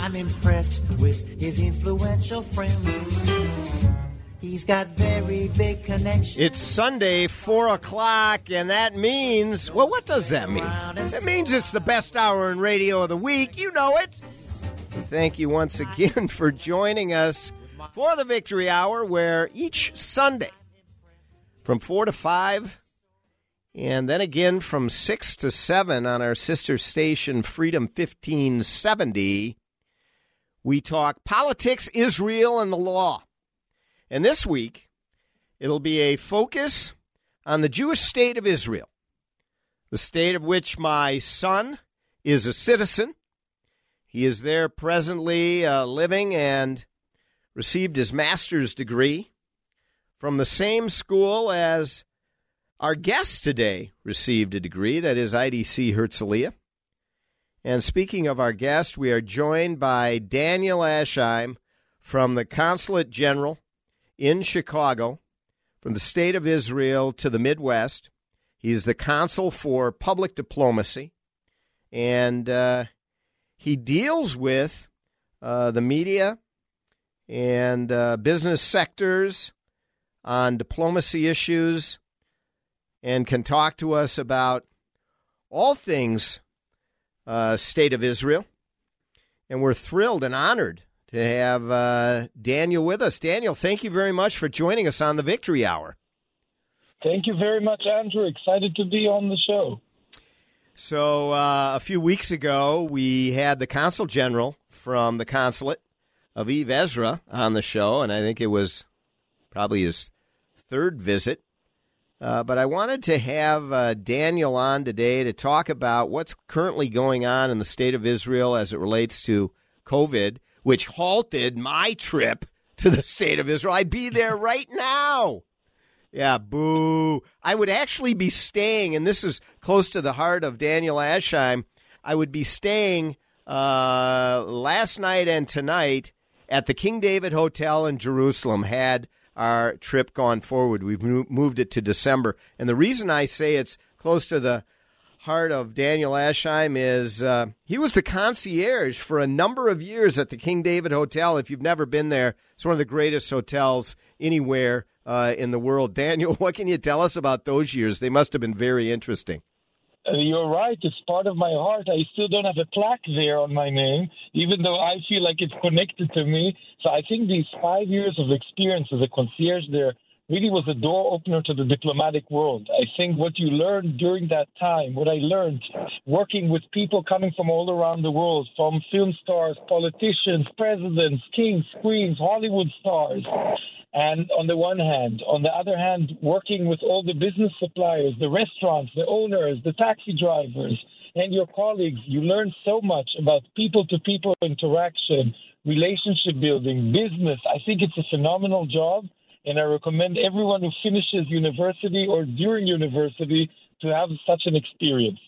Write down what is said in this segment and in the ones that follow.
I'm impressed with his influential friends. He's got very big connections. It's Sunday, 4 o'clock, and that means, well, what does that mean? It means it's the best hour in radio of the week. You know it. Thank you once again for joining us for the Victory Hour, where each Sunday from 4 to 5, and then again from 6 to 7 on our sister station, Freedom 1570, we talk politics, Israel, and the law. And this week, it'll be a focus on the Jewish state of Israel, the state of which my son is a citizen. He is there presently uh, living and received his master's degree from the same school as our guest today received a degree, that is IDC Herzliya. And speaking of our guest, we are joined by Daniel Ascheim from the Consulate General in Chicago, from the state of Israel to the Midwest. He is the consul for public diplomacy, and uh, he deals with uh, the media and uh, business sectors on diplomacy issues and can talk to us about all things uh, state of Israel. And we're thrilled and honored to have uh, Daniel with us. Daniel, thank you very much for joining us on the Victory Hour. Thank you very much, Andrew. Excited to be on the show. So, uh, a few weeks ago, we had the Consul General from the Consulate, Aviv Ezra, on the show, and I think it was probably his third visit. Uh, but I wanted to have uh, Daniel on today to talk about what's currently going on in the state of Israel as it relates to COVID, which halted my trip to the state of Israel. I'd be there right now. Yeah, boo. I would actually be staying, and this is close to the heart of Daniel Ascheim. I would be staying uh, last night and tonight at the King David Hotel in Jerusalem. Had our trip gone forward, we've moved it to December, and the reason I say it's close to the heart of Daniel Ascheim is uh, he was the concierge for a number of years at the King David Hotel. If you've never been there, it's one of the greatest hotels anywhere uh, in the world. Daniel, what can you tell us about those years? They must have been very interesting. You're right. It's part of my heart. I still don't have a plaque there on my name, even though I feel like it's connected to me. So I think these five years of experience as a concierge there really was a door opener to the diplomatic world. I think what you learned during that time, what I learned working with people coming from all around the world, from film stars, politicians, presidents, kings, queens, Hollywood stars, and on the one hand, on the other hand, working with all the business suppliers, the restaurants, the owners, the taxi drivers, and your colleagues, you learn so much about people to people interaction, relationship building, business. I think it's a phenomenal job, and I recommend everyone who finishes university or during university to have such an experience.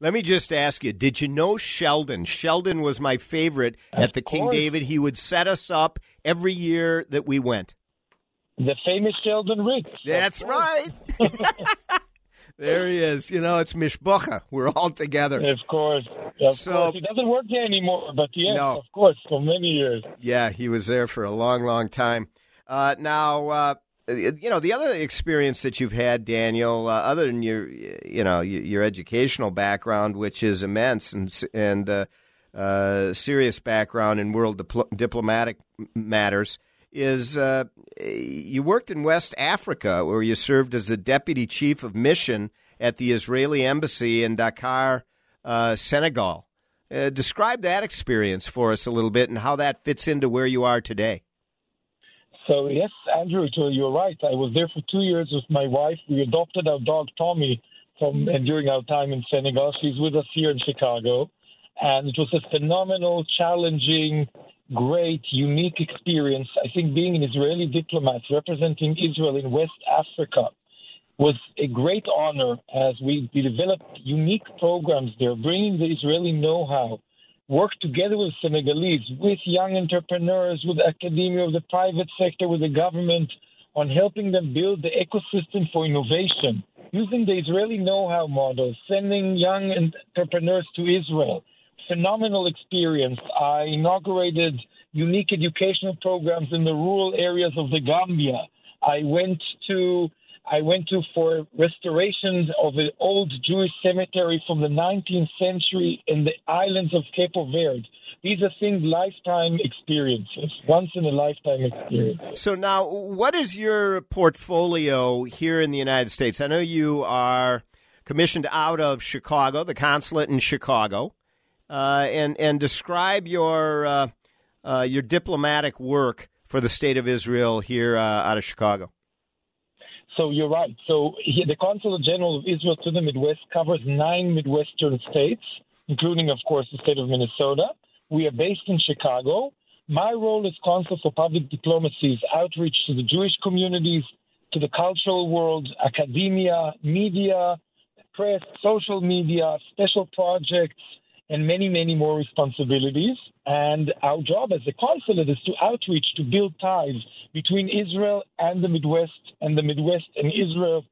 Let me just ask you, did you know Sheldon? Sheldon was my favorite Of at the King. David. He would set us up every year that we went. The famous Sheldon Riggs. That's right. there he is. You know, it's Mishbocha. We're all together. Of course. Of So- course. It doesn't work there anymore, but yes, No. of course, for many years. Yeah, he was there for a long, long time. Uh, now, uh, you know, the other experience that you've had, Daniel, uh, other than your, you know, your, your educational background, which is immense, and and uh, uh, serious background in world dipl- diplomatic matters, is uh, you worked in West Africa, where you served as the deputy chief of mission at the Israeli embassy in Dakar, uh, Senegal. Uh, describe that experience for us a little bit and how that fits into where you are today. So yes, Andrew, you're right. I was there for two years with my wife. We adopted our dog Tommy from and during our time in Senegal. She's with us here in Chicago, and it was a phenomenal, challenging, great, unique experience. I think being an Israeli diplomat representing Israel in West Africa was a great honor as we developed unique programs there, bringing the Israeli know-how work together with Senegalese, with young entrepreneurs, with academia, with the private sector, with the government on helping them build the ecosystem for innovation, using the Israeli know-how model, sending young entrepreneurs to Israel. Phenomenal experience. I inaugurated unique educational programs in the rural areas of the Gambia. I went to I went to for restorations of an old Jewish cemetery from the 19th century in the islands of Cape Verde. These are things lifetime experiences, once in a lifetime experience. So now, what is your portfolio here in the United States? I know you are commissioned out of Chicago, the consulate in Chicago, uh, and and describe your uh, uh, your diplomatic work for the state of Israel here uh, out of Chicago. So you're right. So he, the Consulate General of Israel to the Midwest covers nine Midwestern states, including, of course, the state of Minnesota. We are based in Chicago. My role as Consul for Public Diplomacy is outreach to the Jewish communities, to the cultural world, academia, media, press, social media, special projects, and many, many more responsibilities. And our job as a consulate is to outreach, to build ties between Israel and the Midwest, and the Midwest and Israel,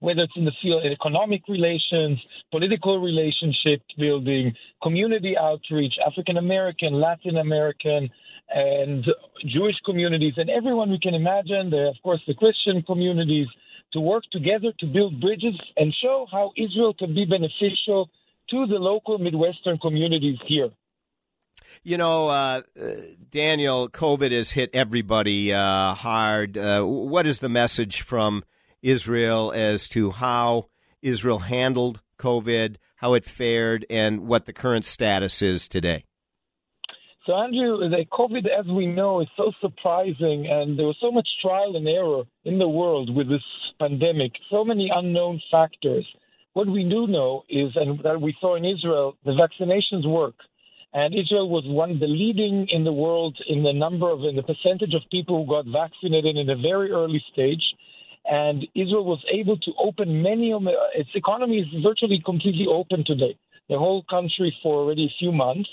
whether it's in the field of economic relations, political relationship building, community outreach, African American, Latin American, and Jewish communities, and everyone we can imagine. There, of course, the Christian communities to work together to build bridges and show how Israel can be beneficial to the local Midwestern communities here. You know, uh, Daniel, COVID has hit everybody uh, hard. Uh, what is the message from Israel as to how Israel handled COVID, how it fared, and what the current status is today? So, Andrew, the COVID, as we know, is so surprising, and there was so much trial and error in the world with this pandemic, so many unknown factors. What we do know is, and that we saw in Israel, the vaccinations work. And Israel was one of the leading in the world in the number of, in the percentage of people who got vaccinated in a very early stage. And Israel was able to open many of its economy is virtually completely open today. The whole country for already a few months.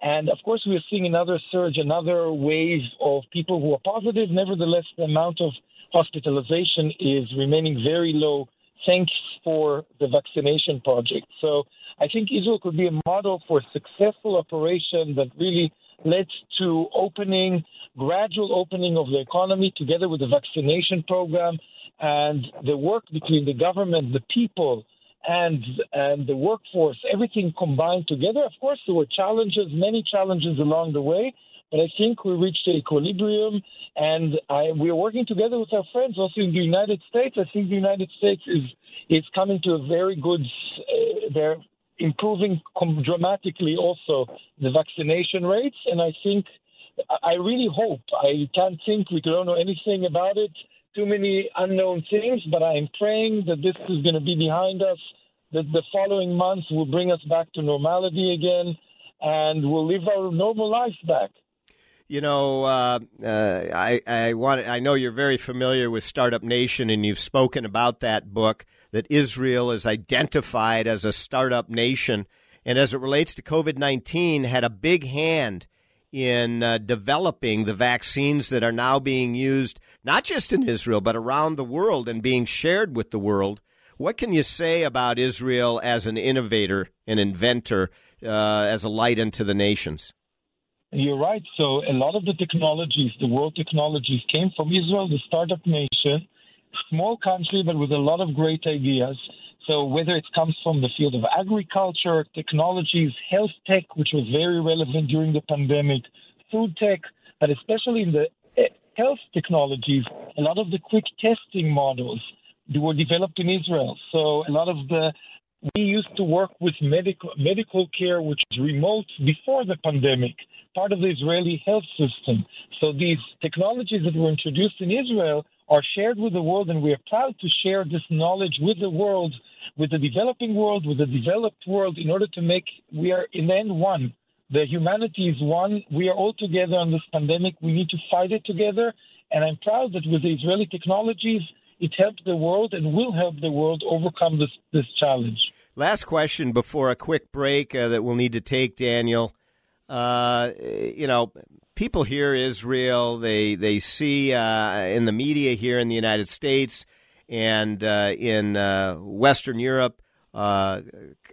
And of course, we are seeing another surge, another wave of people who are positive. Nevertheless, the amount of hospitalization is remaining very low thanks for the vaccination project. So I think Israel could be a model for successful operation that really led to opening, gradual opening of the economy together with the vaccination program and the work between the government, the people, and and the workforce, everything combined together. Of course, there were challenges, many challenges along the way, but I think we reached equilibrium, and I, we are working together with our friends also in the United States. I think the United States is is coming to a very good. Uh, they're improving dramatically also the vaccination rates, and I think I really hope. I can't think we don't know anything about it. Too many unknown things, but I am praying that this is going to be behind us. That the following months will bring us back to normality again, and we'll live our normal lives back. You know, uh, uh, I, I want. I know you're very familiar with Startup Nation, and you've spoken about that book that Israel is identified as a startup nation, and as it relates to COVID nineteen, had a big hand in uh, developing the vaccines that are now being used not just in Israel but around the world and being shared with the world. What can you say about Israel as an innovator, an inventor, uh, as a light into the nations? You're right. So a lot of the technologies, the world technologies, came from Israel, the startup nation, small country, but with a lot of great ideas. So whether it comes from the field of agriculture, technologies, health tech, which was very relevant during the pandemic, food tech, but especially in the eh, health technologies, a lot of the quick testing models were developed in Israel. So a lot of the we used to work with medical medical care, which is remote before the pandemic, part of the Israeli health system. So these technologies that were introduced in Israel are shared with the world, and we are proud to share this knowledge with the world, with the developing world, with the developed world, in order to make we are in the end one. The humanity is one. We are all together on this pandemic. We need to fight it together. And I'm proud that with the Israeli technologies, it helped the world and will help the world overcome this, this challenge. Last question before a quick break uh, that we'll need to take, Daniel. Uh, you know, people hear Israel, they they see uh, in the media here in the United States and uh, in uh, Western Europe uh,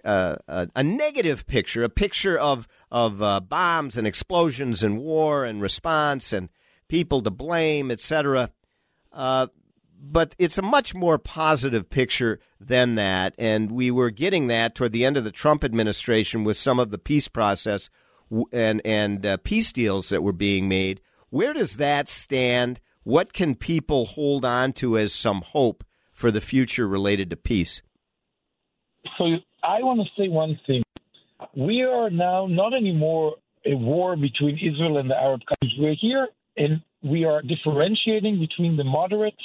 a negative picture, a picture of of bombs and explosions and war and response and people to blame, etc. Uh, but it's a much more positive picture than that. And we were getting that toward the end of the Trump administration with some of the peace process and, and uh, peace deals that were being made. Where does that stand? What can people hold on to as some hope for the future related to peace? So I want to say one thing. We are now not anymore a war between Israel and the Arab countries. We're here and we are differentiating between the moderate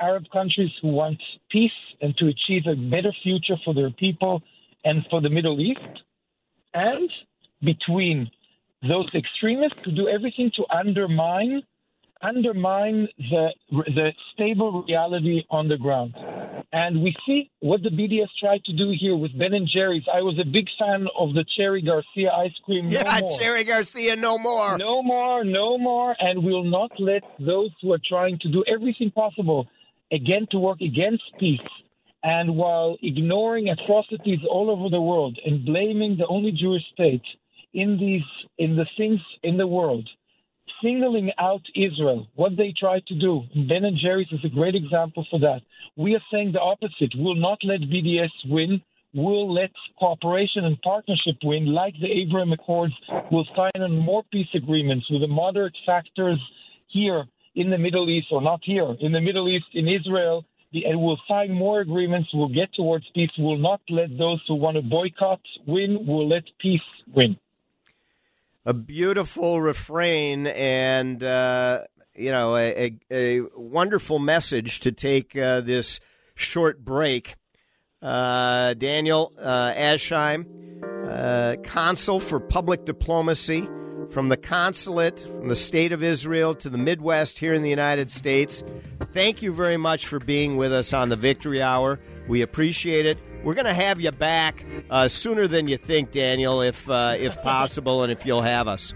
Arab countries who want peace and to achieve a better future for their people and for the Middle East, and between those extremists who do everything to undermine undermine the the stable reality on the ground. And we see what the BDS tried to do here with Ben and Jerry's. I was a big fan of the Cherry Garcia ice cream. No yeah, more. Cherry Garcia, no more. No more, no more. And we'll not let those who are trying to do everything possible again to work against peace. And while ignoring atrocities all over the world and blaming the only Jewish state in these in the things in the world, singling out Israel, what they tried to do. Ben and Jerry's is a great example for that. We are saying the opposite. We'll not let BDS win. We'll let cooperation and partnership win, like the Abraham Accords. We'll sign on more peace agreements with the moderate factors here in the Middle East, or not here, in the Middle East, in Israel, and we'll sign more agreements. We'll get towards peace. We'll not let those who want to boycott win. We'll let peace win. A beautiful refrain and, uh, you know, a, a, a, wonderful message to take uh, this short break. Uh, Daniel uh, Ascheim, uh, Consul for Public Diplomacy from the consulate, from the state of Israel to the Midwest here in the United States. Thank you very much for being with us on the Victory Hour. We appreciate it. We're going to have you back uh, sooner than you think, Daniel, if uh, if possible, and if you'll have us.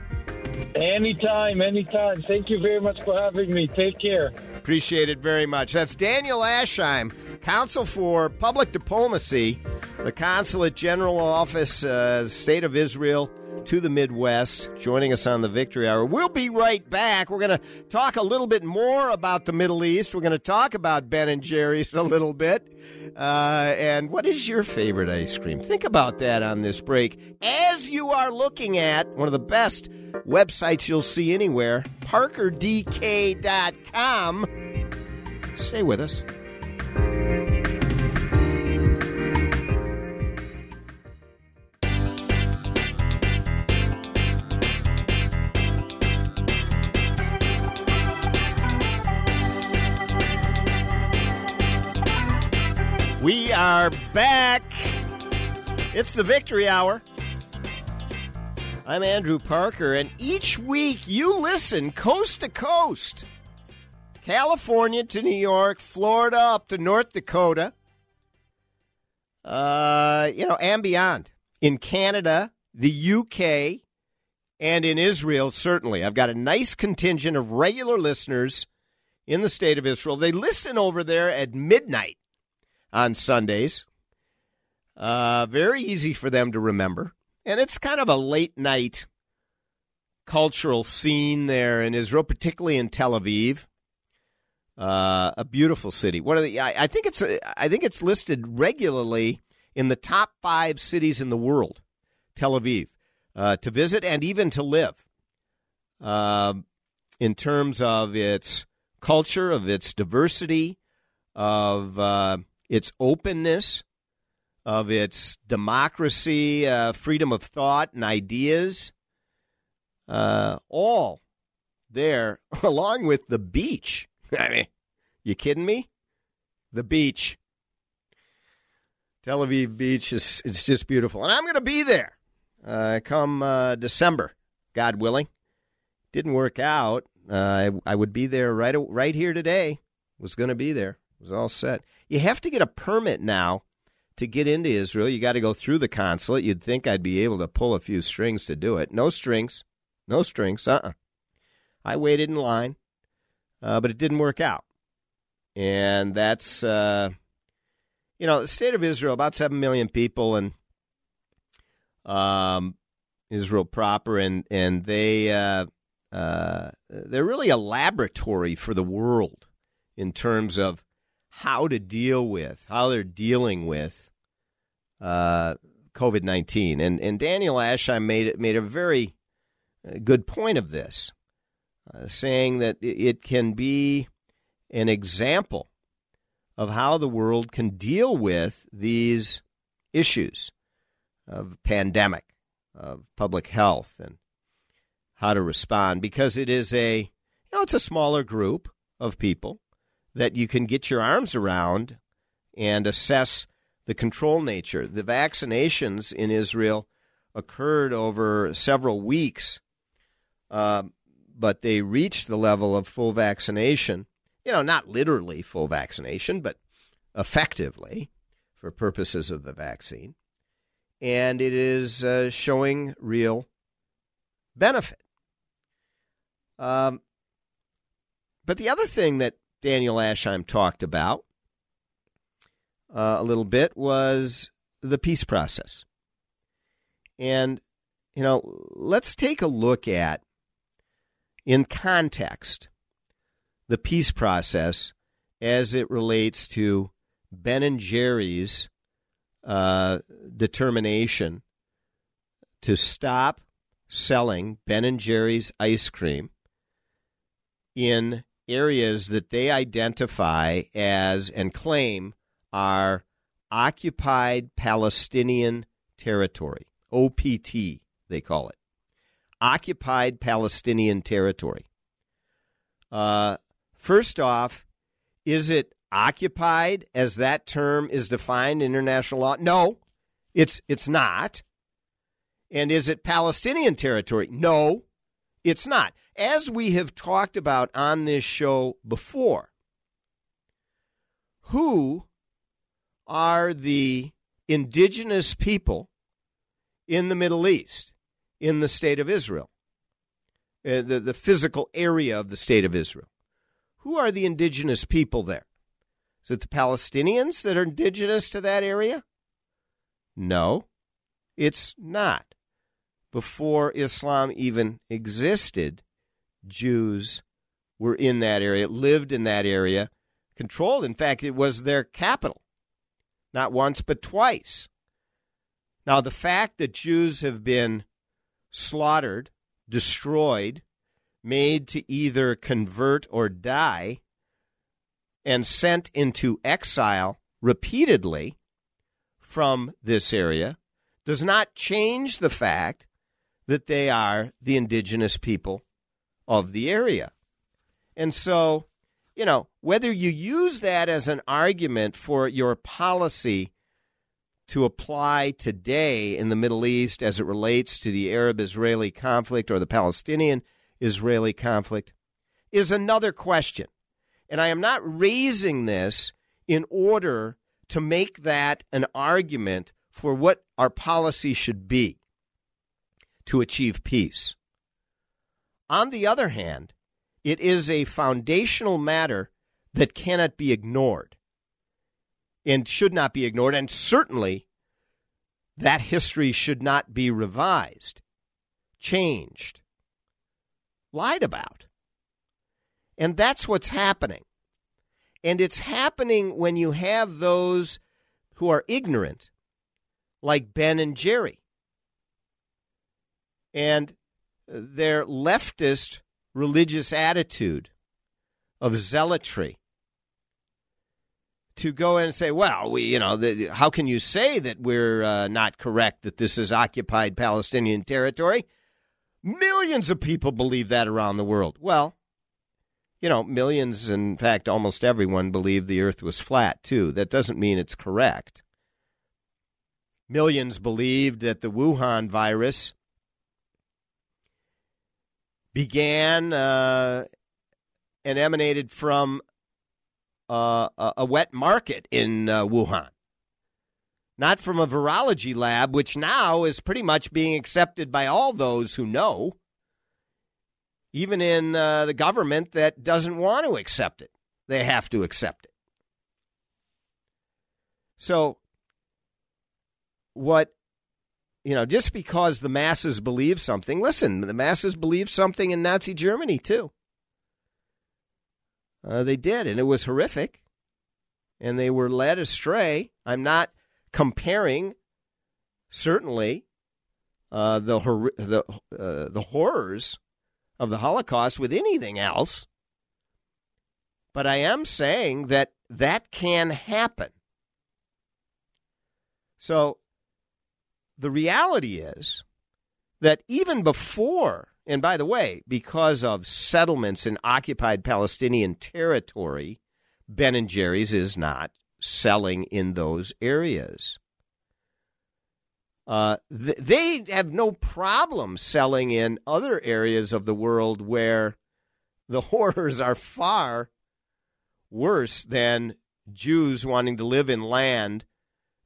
Anytime, anytime. Thank you very much for having me. Take care. Appreciate it very much. That's Daniel Ascheim, Consul for Public Diplomacy, the Consulate General Office, uh, State of Israel to the Midwest, joining us on the Victory Hour. We'll be right back. We're going to talk a little bit more about the Middle East. We're going to talk about Ben and Jerry's a little bit. Uh, and what is your favorite ice cream? Think about that on this break. As you are looking at one of the best websites you'll see anywhere, parkerdk.com. Stay with us. We are back. It's the Victory Hour. I'm Andrew Parker, and each week you listen coast to coast California to New York, Florida up to North Dakota, uh, you know, and beyond. In Canada, the UK, and in Israel, certainly. I've got a nice contingent of regular listeners in the state of Israel. They listen over there at midnight on Sundays. Uh, very easy for them to remember. And it's kind of a late night cultural scene there in Israel, particularly in Tel Aviv. Uh, a beautiful city. One of the I, I think it's I think it's listed regularly in the top five cities in the world. Tel Aviv uh, to visit and even to live. Um, in terms of its culture, of its diversity, of uh, its openness, of its democracy, uh, freedom of thought and ideas, uh, all there, along with the beach. I mean, you kidding me? The beach. Tel Aviv Beach is it's just beautiful, and I'm going to be there uh, come uh, December, God willing. Didn't work out. Uh, I, I would be there right right here today. Was going to be there. Was all set. You have to get a permit now to get into Israel. You got to go through the consulate. You'd think I'd be able to pull a few strings to do it. No strings. No strings. Uh. uh I waited in line, uh, but it didn't work out. And that's, uh, you know, the state of Israel, about 7 million people, and um, Israel proper, and, and they, uh, uh, they're really a laboratory for the world in terms of how to deal with, how they're dealing with uh, COVID 19. And, and Daniel Ascheim made, made a very uh, good point of this uh, saying that it can be an example of how the world can deal with these issues of pandemic, of public health, and how to respond because it is a you know it's a smaller group of people that you can get your arms around and assess the control nature. The vaccinations in Israel occurred over several weeks. Uh, but they reached the level of full vaccination. You know, not literally full vaccination, but effectively for purposes of the vaccine. And it is uh, showing real benefit. Um, but the other thing that Daniel Ascheim talked about uh, a little bit was the peace process. And, you know, let's take a look at in context the peace process as it relates to Ben and Jerry's uh, determination to stop selling Ben and Jerry's ice cream in areas that they identify as and claim are occupied Palestinian territory, OPT, they call it occupied Palestinian territory. Uh, first off, is it occupied as that term is defined in international law? No, it's it's not. And is it Palestinian territory? No, it's not. As we have talked about on this show before, who are the indigenous people in the Middle East? in the state of Israel, uh, the, the physical area of the state of Israel. Who are the indigenous people there? Is it the Palestinians that are indigenous to that area? No, it's not. Before Islam even existed, Jews were in that area, lived in that area, controlled. In fact, it was their capital, not once, but twice. Now, the fact that Jews have been slaughtered, destroyed, made to either convert or die, and sent into exile repeatedly from this area does not change the fact that they are the indigenous people of the area. And so, you know, whether you use that as an argument for your policy to apply today in the Middle East as it relates to the Arab Israeli conflict or the Palestinian Israeli conflict is another question. And I am not raising this in order to make that an argument for what our policy should be to achieve peace. On the other hand, it is a foundational matter that cannot be ignored and should not be ignored. And certainly, that history should not be revised, changed, lied about. And that's what's happening. And it's happening when you have those who are ignorant, like Ben and Jerry. And their leftist religious attitude of zealotry to go in and say, well, we, you know, the, how can you say that we're uh, not correct that this is occupied Palestinian territory? Millions of people believe that around the world. Well, you know, millions, in fact, almost everyone believed the earth was flat, too. That doesn't mean it's correct. Millions believed that the Wuhan virus began uh, and emanated from uh, a wet market in uh, Wuhan, not from a virology lab, which now is pretty much being accepted by all those who know, even in uh, the government that doesn't want to accept it. They have to accept it. So, what you know, just because the masses believe something, listen, the masses believe something in Nazi Germany too. Uh, they did, and it was horrific. And they were led astray. I'm not comparing, certainly, uh, the the uh, the horrors of the Holocaust with anything else. But I am saying that that can happen. So the reality is that even before and by the way, because of settlements in occupied Palestinian territory, Ben and Jerry's is not selling in those areas. Uh, th- they have no problem selling in other areas of the world where the horrors are far worse than Jews wanting to live in land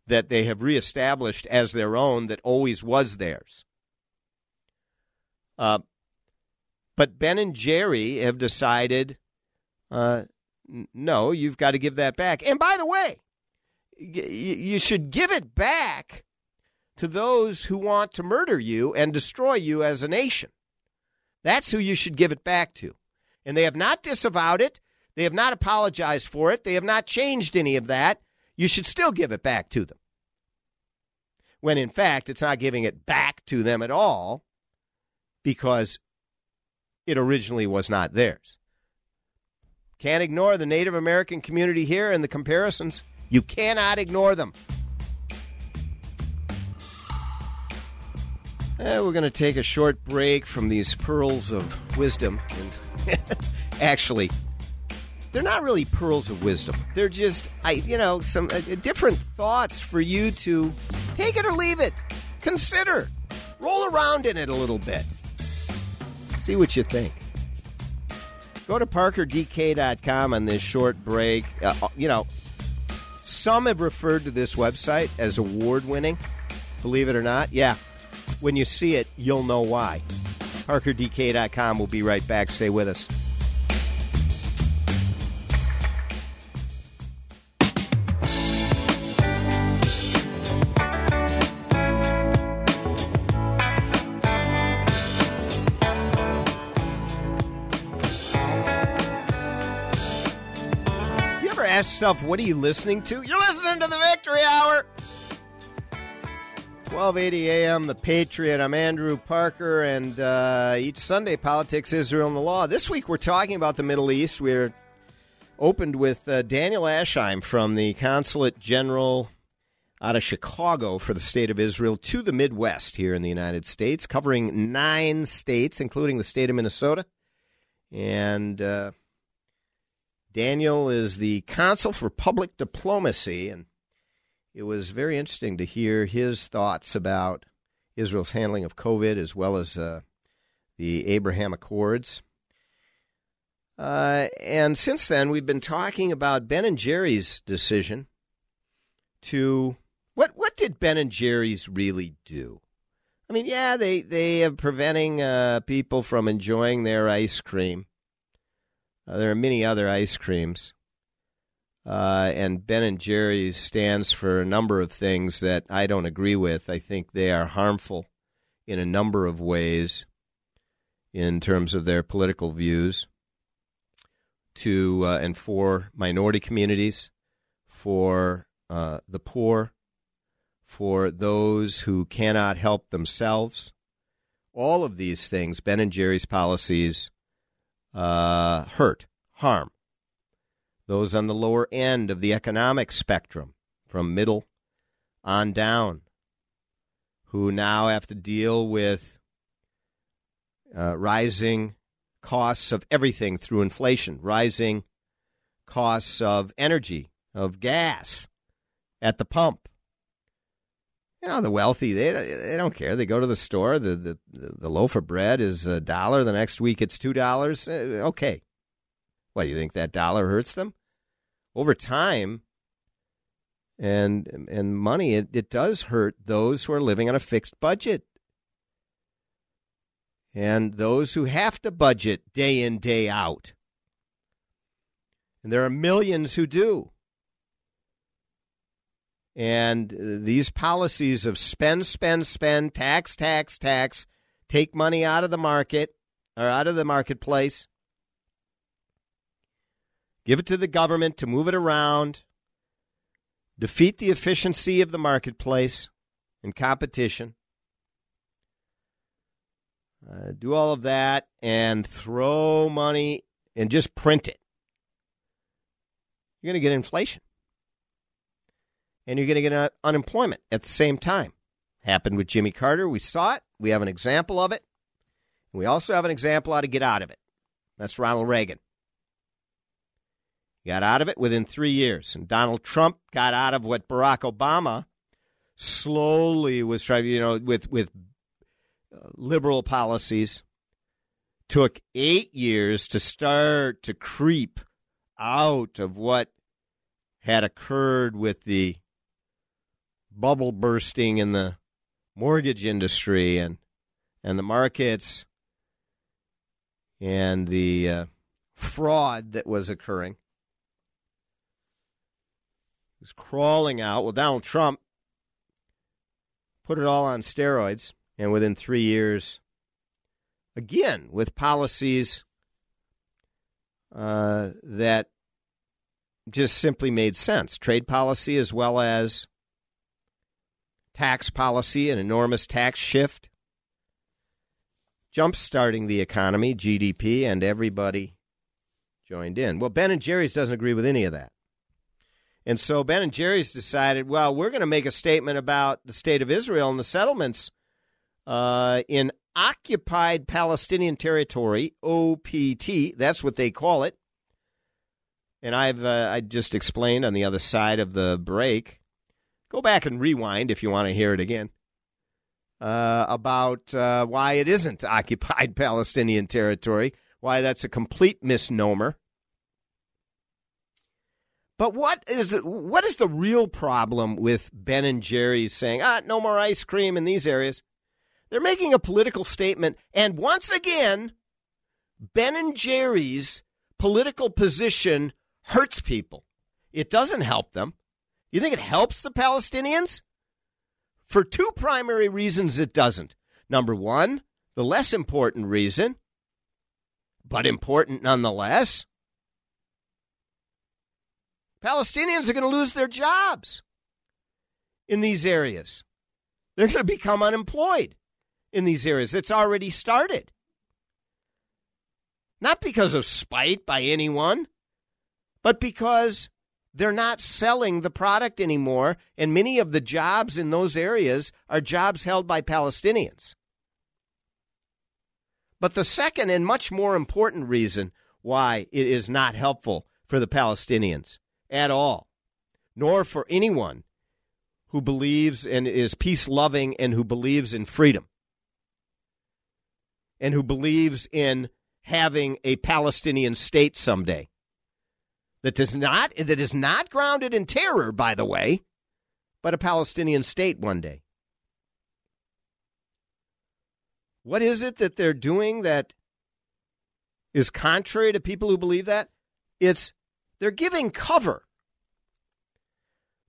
that they have reestablished as their own that always was theirs. Uh, but Ben and Jerry have decided uh, no, you've got to give that back. And by the way, you should give it back to those who want to murder you and destroy you as a nation. That's who you should give it back to. And they have not disavowed it. They have not apologized for it. They have not changed any of that. You should still give it back to them. When in fact, it's not giving it back to them at all because it originally was not theirs. Can't ignore the Native American community here and the comparisons. You cannot ignore them. Eh, we're going to take a short break from these pearls of wisdom. And actually, they're not really pearls of wisdom. They're just, I, you know, some uh, different thoughts for you to take it or leave it. Consider. Roll around in it a little bit. See what you think. Go to parkerdk.com on this short break. Uh, uh, you know, some have referred to this website as award winning. Believe it or not. Yeah. When you see it, you'll know why. ParkerDK.com. We'll be right back. Stay with us. Yourself, what are you listening to? You're listening to the Victory Hour. 1280 a.m. The Patriot. I'm Andrew Parker, and uh, each Sunday, politics, Israel, and the law. This week, we're talking about the Middle East. We're opened with uh, Daniel Ascheim from the Consulate General out of Chicago for the state of Israel to the Midwest here in the United States, covering nine states, including the state of Minnesota. And uh, Daniel is the consul for public diplomacy, and it was very interesting to hear his thoughts about Israel's handling of COVID as well as uh, the Abraham Accords. Uh, and since then, we've been talking about Ben and Jerry's decision to what what did Ben and Jerry's really do? I mean, yeah, they they are preventing uh, people from enjoying their ice cream, uh, there are many other ice creams. Uh, and Ben and Jerry's stands for a number of things that I don't agree with. I think they are harmful in a number of ways in terms of their political views. to uh, and for minority communities, for uh, the poor, for those who cannot help themselves. All of these things, Ben and Jerry's policies uh, hurt, harm those on the lower end of the economic spectrum, from middle on down, who now have to deal with uh, rising costs of everything through inflation, rising costs of energy, of gas at the pump. You know, the wealthy, they, they don't care. They go to the store. The, the, the loaf of bread is a dollar. The next week it's $2. Uh, okay. What, you think that dollar hurts them? Over time and and money, it, it does hurt those who are living on a fixed budget. And those who have to budget day in, day out. And there are millions who do. And these policies of spend, spend, spend, tax, tax, tax, take money out of the market or out of the marketplace, give it to the government to move it around, defeat the efficiency of the marketplace and competition, uh, do all of that, and throw money and just print it. You're going to get inflation and you're going to get unemployment at the same time. Happened with Jimmy Carter. We saw it. We have an example of it. We also have an example how to get out of it. That's Ronald Reagan. Got out of it within three years. And Donald Trump got out of what Barack Obama slowly was trying, you know, with, with uh, liberal policies. Took eight years to start to creep out of what had occurred with the bubble bursting in the mortgage industry and and the markets and the uh, fraud that was occurring. Was crawling out. Well, Donald Trump put it all on steroids, and within three years, again with policies uh, that just simply made sense, trade policy as well as tax policy, an enormous tax shift, jump starting the economy, GDP, and everybody joined in. Well, Ben and Jerry's doesn't agree with any of that. And so Ben and Jerry's decided, well, we're going to make a statement about the state of Israel and the settlements uh, in occupied Palestinian territory, OPT. That's what they call it. And I've uh, I just explained on the other side of the break Go back and rewind if you want to hear it again uh, about uh, why it isn't occupied Palestinian territory, why that's a complete misnomer. But what is what is the real problem with Ben and Jerry's saying, "Ah, no more ice cream in these areas"? They're making a political statement, and once again, Ben and Jerry's political position hurts people. It doesn't help them. You think it helps the Palestinians? For two primary reasons, it doesn't. Number one, the less important reason, but important nonetheless. Palestinians are going to lose their jobs in these areas. They're going to become unemployed in these areas. It's already started. Not because of spite by anyone, but because they're not selling the product anymore, and many of the jobs in those areas are jobs held by Palestinians. But the second and much more important reason why it is not helpful for the Palestinians at all, nor for anyone who believes and is peace loving and who believes in freedom and who believes in having a Palestinian state someday that does not that is not grounded in terror, by the way, but a Palestinian state one day. What is it that they're doing that is contrary to people who believe that? It's they're giving cover.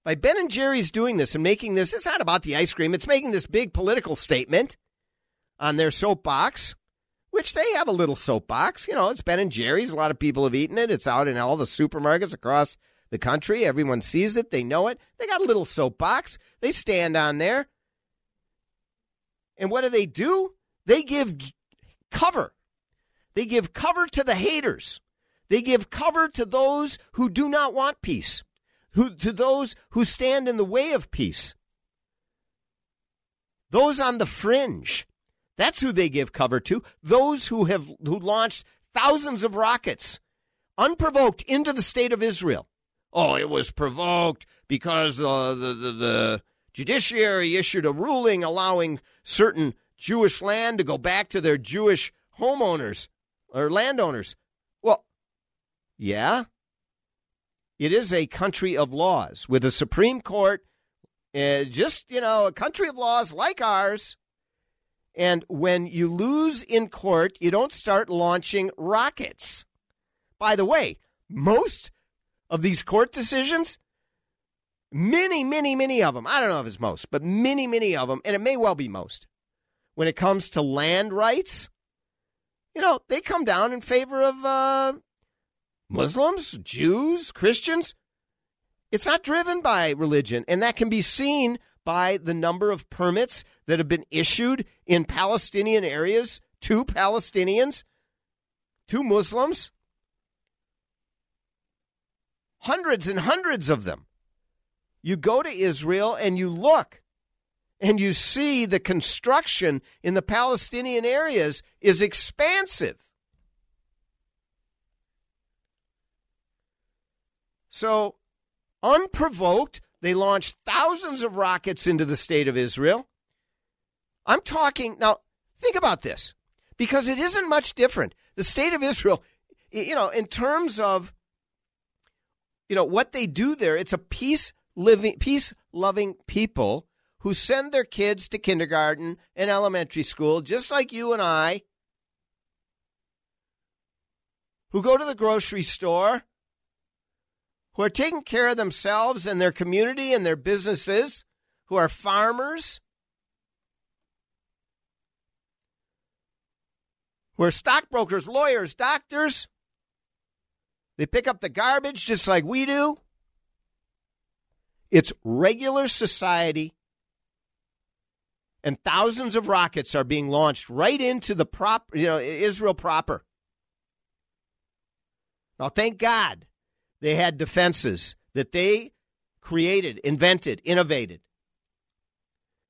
By Ben and Jerry's doing this and making this, it's not about the ice cream, it's making this big political statement on their soapbox which they have a little soapbox. You know, it's Ben and Jerry's. A lot of people have eaten it. It's out in all the supermarkets across the country. Everyone sees it. They know it. They got a little soapbox. They stand on there. And what do they do? They give cover. They give cover to the haters. They give cover to those who do not want peace, who, to those who stand in the way of peace, those on the fringe. That's who they give cover to. Those who have who launched thousands of rockets unprovoked into the state of Israel. Oh, it was provoked because the, the, the, judiciary issued a ruling allowing certain Jewish land to go back to their Jewish homeowners or landowners. Well, yeah, it is a country of laws with a Supreme Court, uh, just, you know, a country of laws like ours. And when you lose in court, you don't start launching rockets. By the way, most of these court decisions, many, many, many of them, I don't know if it's most, but many, many of them, and it may well be most, when it comes to land rights, you know, they come down in favor of uh, Muslims, Jews, Christians. It's not driven by religion, and that can be seen by the number of permits that have been issued in Palestinian areas to Palestinians, to Muslims. Hundreds and hundreds of them. You go to Israel and you look and you see the construction in the Palestinian areas is expansive. So, unprovoked, they launched thousands of rockets into the state of Israel. I'm talking now, think about this because it isn't much different. The state of Israel, you know, in terms of you know what they do there, it's a peace living peace loving people who send their kids to kindergarten and elementary school, just like you and I, who go to the grocery store, who are taking care of themselves and their community and their businesses, who are farmers, who are stockbrokers, lawyers, doctors. They pick up the garbage just like we do. It's regular society and thousands of rockets are being launched right into the prop, you know, Israel proper. Now, thank God they had defenses that they created, invented, innovated.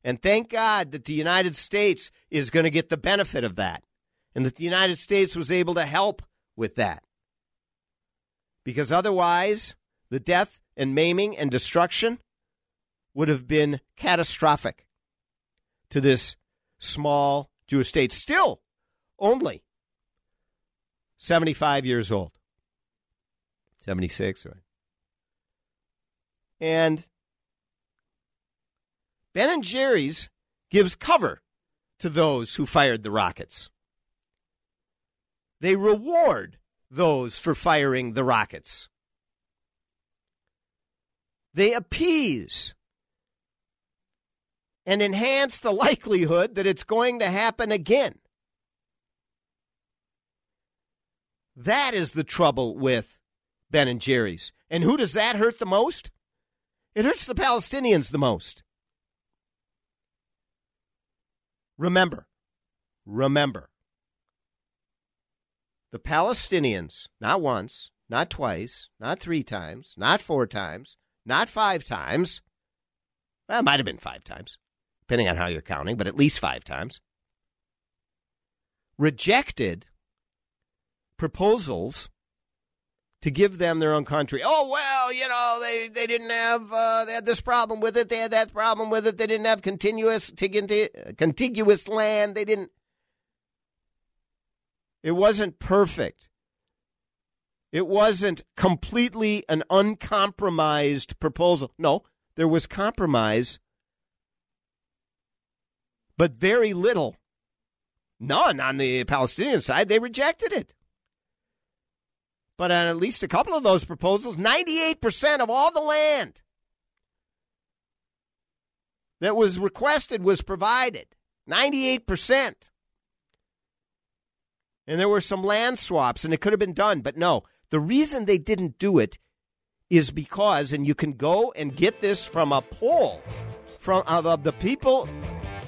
And thank God that the United States is going to get the benefit of that and that the United States was able to help with that. Because otherwise, the death and maiming and destruction would have been catastrophic to this small Jewish state, still only 75 years old. 76, right? And Ben and Jerry's gives cover to those who fired the rockets. They reward those for firing the rockets. They appease and enhance the likelihood that it's going to happen again. That is the trouble with Ben and Jerry's. And who does that hurt the most? It hurts the Palestinians the most. Remember, remember, the Palestinians, not once, not twice, not three times, not four times, not five times, well, it might have been five times, depending on how you're counting, but at least five times, rejected proposals to give them their own country. Oh well, you know they they didn't have uh, they had this problem with it. They had that problem with it. They didn't have continuous contiguous land. They didn't. It wasn't perfect. It wasn't completely an uncompromised proposal. No, there was compromise but very little. None on the Palestinian side. They rejected it. But on at least a couple of those proposals, 98% of all the land that was requested was provided. 98%. And there were some land swaps, and it could have been done. But no, the reason they didn't do it is because, and you can go and get this from a poll from of the people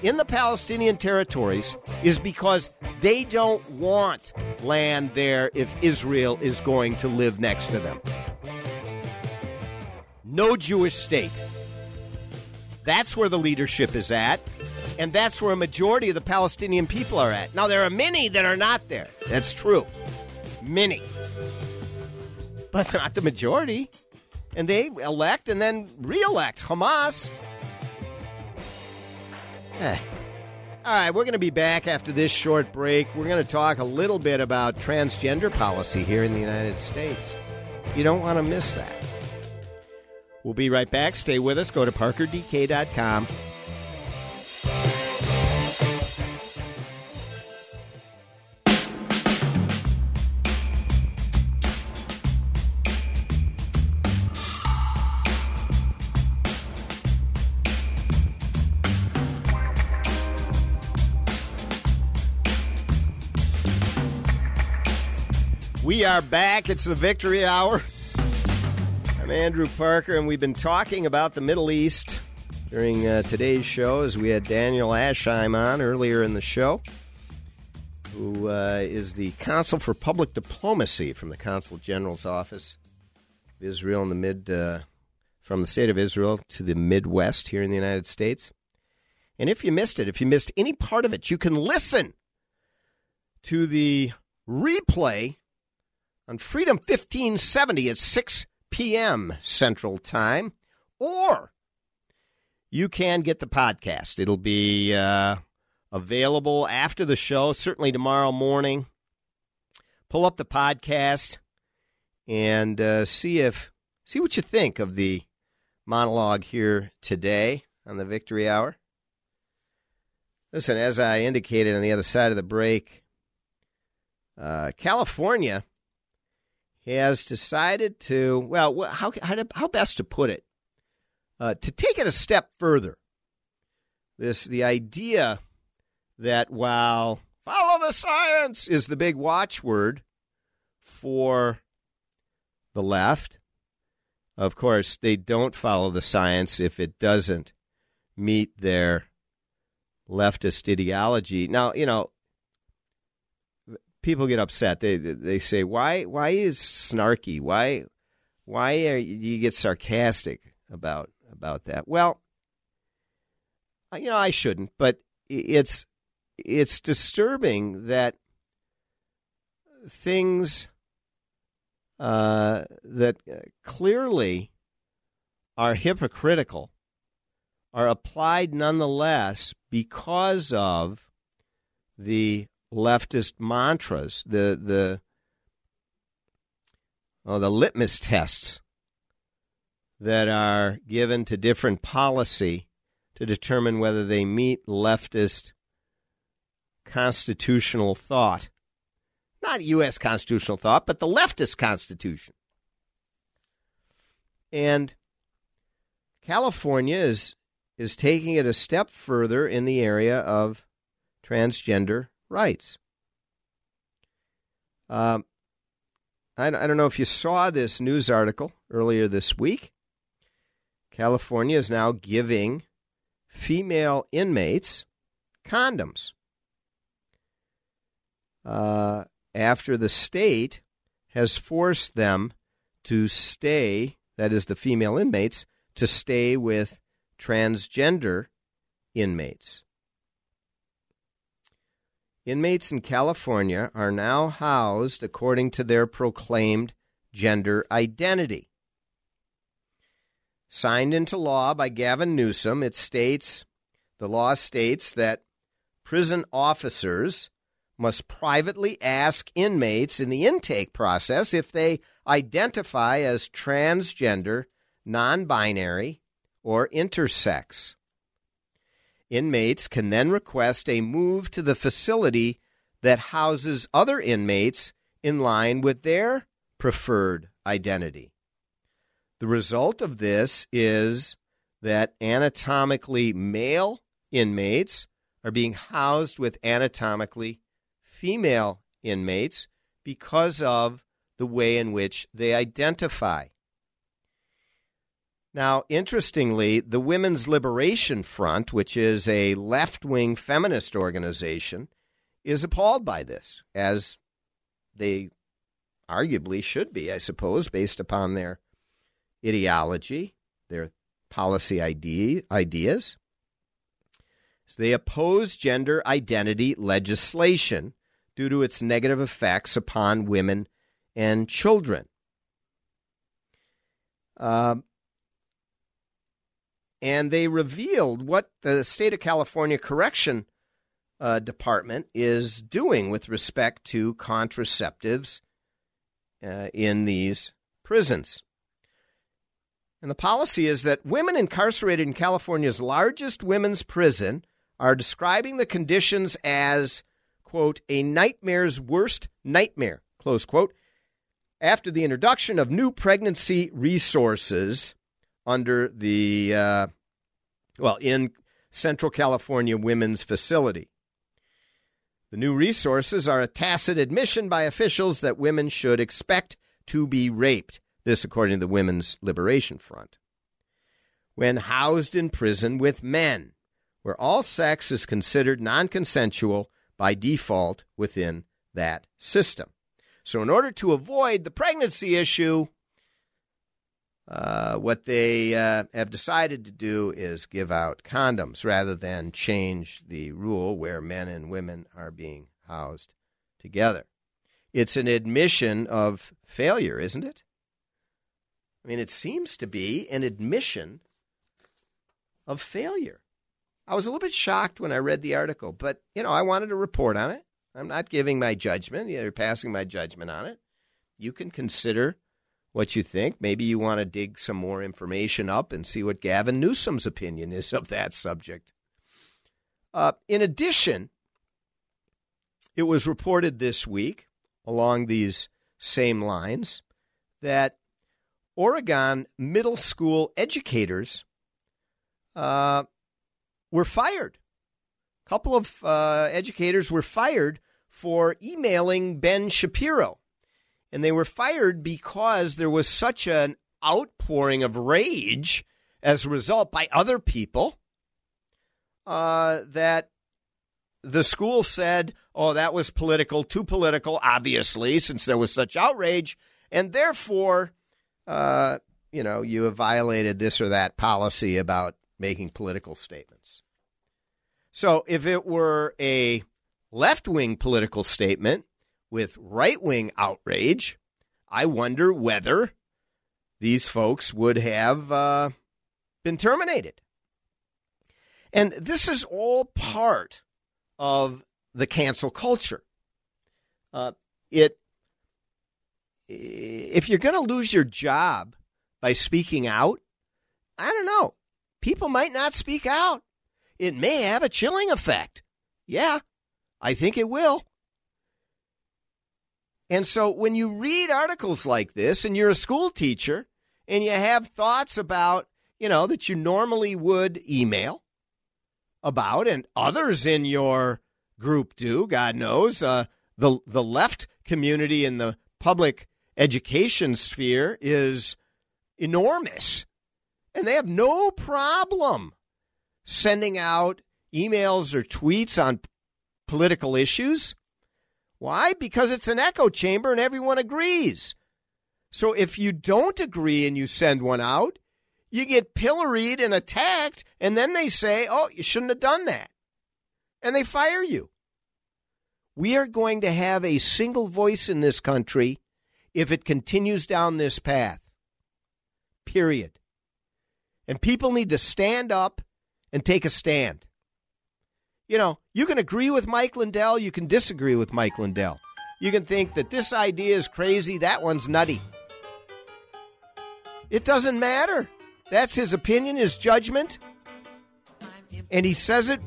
in the Palestinian territories, is because they don't want land there if Israel is going to live next to them. No Jewish state. That's where the leadership is at, and that's where a majority of the Palestinian people are at. Now, there are many that are not there. That's true. Many. But not the majority. And they elect and then re elect Hamas. Eh. All right, we're going to be back after this short break. We're going to talk a little bit about transgender policy here in the United States. You don't want to miss that. We'll be right back. Stay with us. Go to parkerdk.com. are back. It's the victory hour. I'm Andrew Parker, and we've been talking about the Middle East during uh, today's show as we had Daniel Ascheim on earlier in the show, who uh, is the Consul for Public Diplomacy from the Consul General's Office of Israel in the mid, uh, from the state of Israel to the Midwest here in the United States. And if you missed it, if you missed any part of it, you can listen to the replay on Freedom 1570 at 6 p.m. Central Time, or you can get the podcast. It'll be uh, available after the show, certainly tomorrow morning. Pull up the podcast and uh, see if see what you think of the monologue here today on the Victory Hour. Listen, as I indicated on the other side of the break, uh, California has decided to, well, how, how, how best to put it, uh, to take it a step further. This the idea that while follow the science is the big watchword for the left, of course, they don't follow the science if it doesn't meet their leftist ideology. Now, you know, people get upset. They they say, "Why why is snarky? Why why you, you get sarcastic about about that?" Well, you know, I shouldn't, but it's it's disturbing that things uh, that clearly are hypocritical are applied nonetheless because of the leftist mantras, the the oh, the litmus tests that are given to different policy to determine whether they meet leftist constitutional thought. Not U.S. constitutional thought, but the leftist constitution. And California is is taking it a step further in the area of transgender rights. Um, I, I don't know if you saw this news article earlier this week. California is now giving female inmates condoms uh, after the state has forced them to stay, that is, the female inmates, to stay with transgender inmates. Inmates in California are now housed according to their proclaimed gender identity. Signed into law by Gavin Newsom, it states the law states that prison officers must privately ask inmates in the intake process if they identify as transgender, non binary, or intersex. Inmates can then request a move to the facility that houses other inmates in line with their preferred identity. The result of this is that anatomically male inmates are being housed with anatomically female inmates because of the way in which they identify. Now, interestingly, the Women's Liberation Front, which is a left wing feminist organization, is appalled by this, as they arguably should be, I suppose, based upon their ideology, their policy idea, ideas. So they oppose gender identity legislation due to its negative effects upon women and children. Um, and they revealed what the state of California Correction uh, Department is doing with respect to contraceptives uh, in these prisons. And the policy is that women incarcerated in California's largest women's prison are describing the conditions as, quote, a nightmare's worst nightmare, close quote, after the introduction of new pregnancy resources under the, uh, well, in Central California Women's Facility. The new resources are a tacit admission by officials that women should expect to be raped. This, according to the Women's Liberation Front. When housed in prison with men, where all sex is considered non consensual by default within that system. So, in order to avoid the pregnancy issue, uh, what they uh, have decided to do is give out condoms rather than change the rule where men and women are being housed together. It's an admission of failure, isn't it? I mean, it seems to be an admission of failure. I was a little bit shocked when I read the article, but, you know, I wanted to report on it. I'm not giving my judgment, you're passing my judgment on it. You can consider what you think. Maybe you want to dig some more information up and see what Gavin Newsom's opinion is of that subject. Uh, in addition, it was reported this week along these same lines that Oregon middle school educators uh, were fired. A couple of uh, educators were fired for emailing Ben Shapiro and they were fired because there was such an outpouring of rage as a result by other people uh, that the school said, oh, that was political, too political, obviously, since there was such outrage, and therefore, uh, you know, you have violated this or that policy about making political statements. So if it were a left wing political statement, with right wing outrage, I wonder whether these folks would have uh, been terminated. And this is all part of the cancel culture. Uh, it if you're going to lose your job by speaking out, I don't know. People might not speak out. It may have a chilling effect. Yeah, I think it will. And so when you read articles like this and you're a school teacher and you have thoughts about, you know, that you normally would email about and others in your group do, God knows, uh, the the left community in the public education sphere is enormous. And they have no problem sending out emails or tweets on political issues why? Because it's an echo chamber and everyone agrees. So if you don't agree and you send one out, you get pilloried and attacked, and then they say, oh, you shouldn't have done that. And they fire you. We are going to have a single voice in this country if it continues down this path. Period. And people need to stand up and take a stand you know, you can agree with Mike Lindell, you can disagree with Mike Lindell. You can think that this idea is crazy, that one's nutty. It doesn't matter. That's his opinion, his judgment. And he says it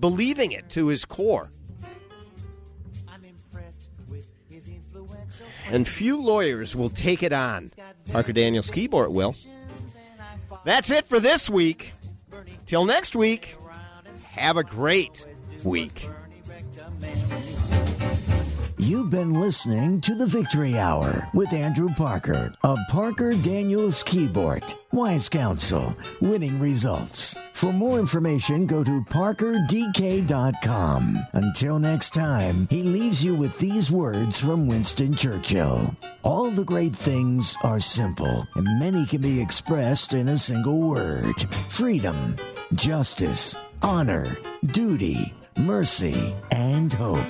believing it to his core. And few lawyers will take it on. Parker Daniels Kibort will. That's it for this week. Till next week, have a great week. You've been listening to the Victory Hour with Andrew Parker of Parker Daniels Kibort. Wise Counsel, winning results. For more information, go to parkerdk.com. Until next time, he leaves you with these words from Winston Churchill. All the great things are simple, and many can be expressed in a single word freedom, justice, honor, duty, mercy, and hope.